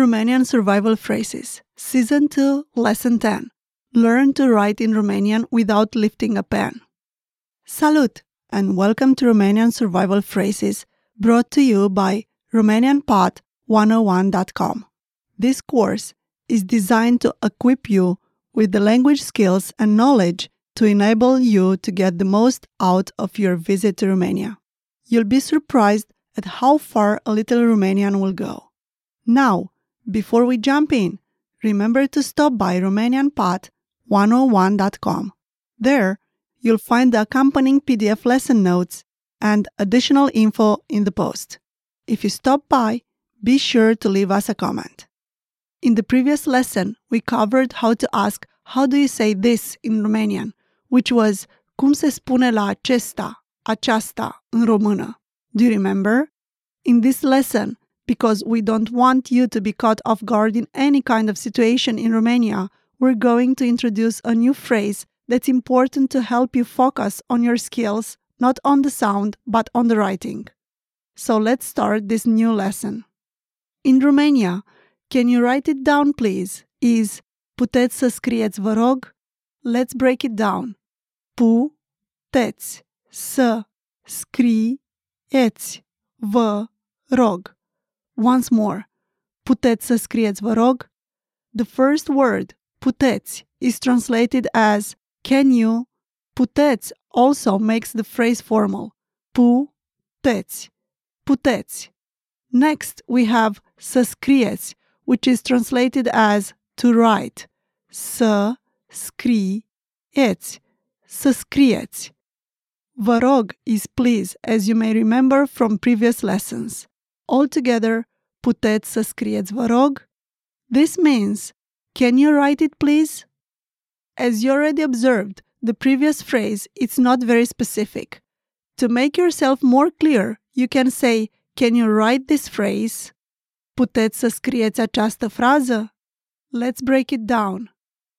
Romanian Survival Phrases, Season 2, Lesson 10. Learn to write in Romanian without lifting a pen. Salut and welcome to Romanian Survival Phrases, brought to you by RomanianPod101.com. This course is designed to equip you with the language skills and knowledge to enable you to get the most out of your visit to Romania. You'll be surprised at how far a little Romanian will go. Now, before we jump in, remember to stop by RomanianPod101.com. There, you'll find the accompanying PDF lesson notes and additional info in the post. If you stop by, be sure to leave us a comment. In the previous lesson, we covered how to ask how do you say this in Romanian, which was cum se spune la acesta, aceasta în română. Do you remember? In this lesson, because we don't want you to be caught off guard in any kind of situation in Romania, we're going to introduce a new phrase that's important to help you focus on your skills, not on the sound, but on the writing. So let's start this new lesson. In Romania, can you write it down, please? Is puteți să scrieți, vă rog? Let's break it down. Puteți să scrieți, vă rog. Once more. Puteți să scrieți, vă rog? The first word, puteți, is translated as can you. Puteți also makes the phrase formal. Puteți. Puteți. Next, we have să scrieți, which is translated as to write. Să scrieți. Să scrieți. Vă rog is please, as you may remember from previous lessons. Altogether, puteți să scrieți, vă rog? This means, can you write it, please? As you already observed, the previous phrase it's not very specific. To make yourself more clear, you can say, can you write this phrase? Puteți să scrieți această frază? Let's break it down.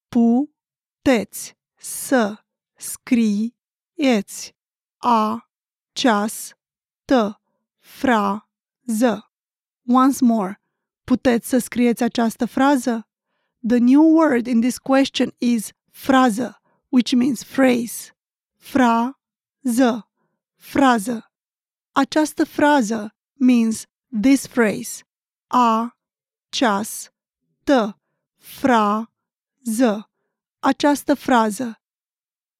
Puteți să scrieți această frază. Once more, puteți să scrieți această frază? The new word in this question is frază, which means phrase. Frază, frază. Această frază means this phrase. A, ceas, tă, frază. Această frază.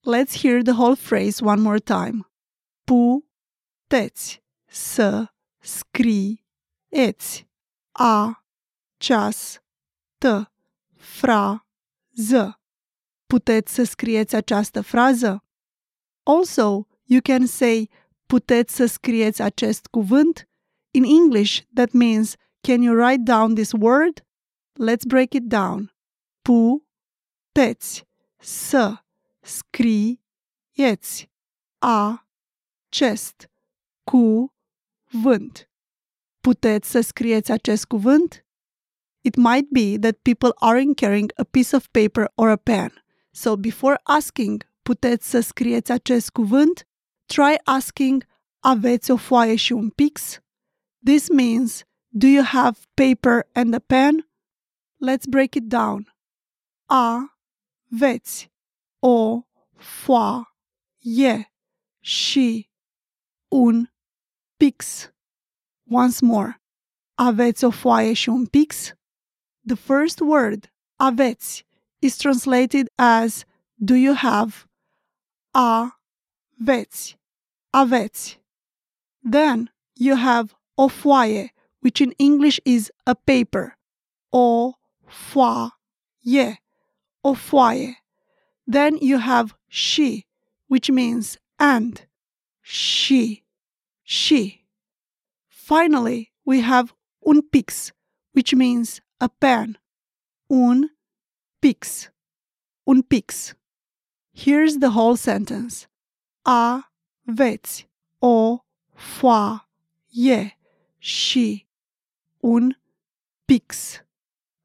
Let's hear the whole phrase one more time. Puteți să scrieți a, ceas, tă, frază. Puteți să scrieți această frază? Also, you can say puteți să scrieți acest cuvânt? In English, that means can you write down this word? Let's break it down. Puteți să scrieți acest cuvânt. Puteți să scrieți acest cuvânt? It might be that people aren't carrying a piece of paper or a pen. So before asking, puteți să scrieți acest cuvânt, try asking, aveți o foaie și un pix? This means, do you have paper and a pen? Let's break it down. A, veți, o, foaie și un pix. Once more. Aveți o foaie și un pix? The first word, aveți, is translated as do you have? A, Aveți. Aveți. Then you have o foaie, which in English is a paper. O foaie. O foaie. Then you have she, which means and. She. Și. Finally, we have un pix, which means a pen. Un pix. Un pix. Here's the whole sentence. Aveți o foaie și un pix.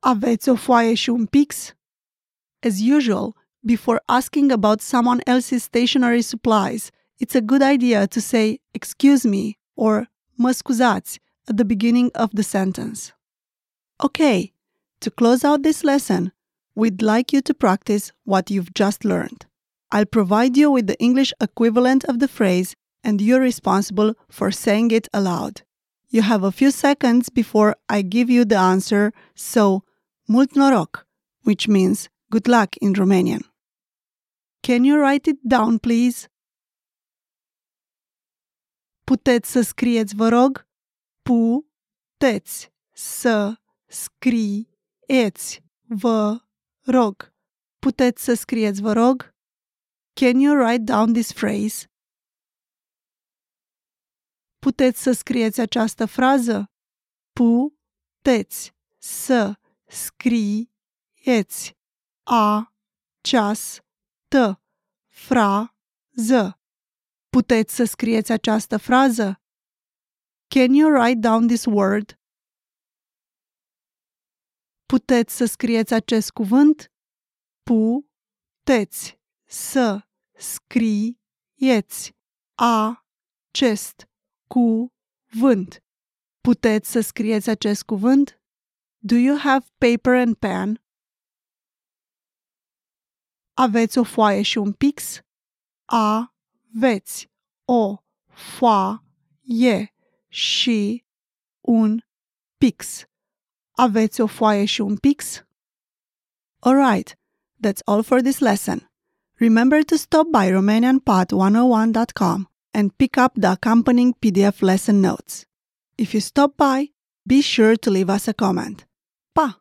Aveți o foaie și un pix? As usual, before asking about someone else's stationery supplies, it's a good idea to say, excuse me, or mă scuzați at the beginning of the sentence. Okay, to close out this lesson, we'd like you to practice what you've just learned. I'll provide you with the English equivalent of the phrase, and you're responsible for saying it aloud. You have a few seconds before I give you the answer, so mult noroc, which means good luck in Romanian. Can you write it down, please? Puteți să scrieți, vă rog? Puteți să scrieți, vă rog. Puteți să scrieți, vă rog? Can you write down this phrase? Puteți să scrieți această frază? Puteți să scrieți această frază. Puteți să scrieți această frază? Can you write down this word? Puteți să scrieți acest cuvânt? Puteți să scrieți acest cuvânt. Puteți să scrieți acest cuvânt? Do you have paper and pen? Aveți o foaie și un pix? Aveți o foaie și un pix. Aveți o foaie și un pix? Alright, that's all for this lesson. Remember to stop by RomanianPod101.com and pick up the accompanying PDF lesson notes. If you stop by, be sure to leave us a comment. Pa!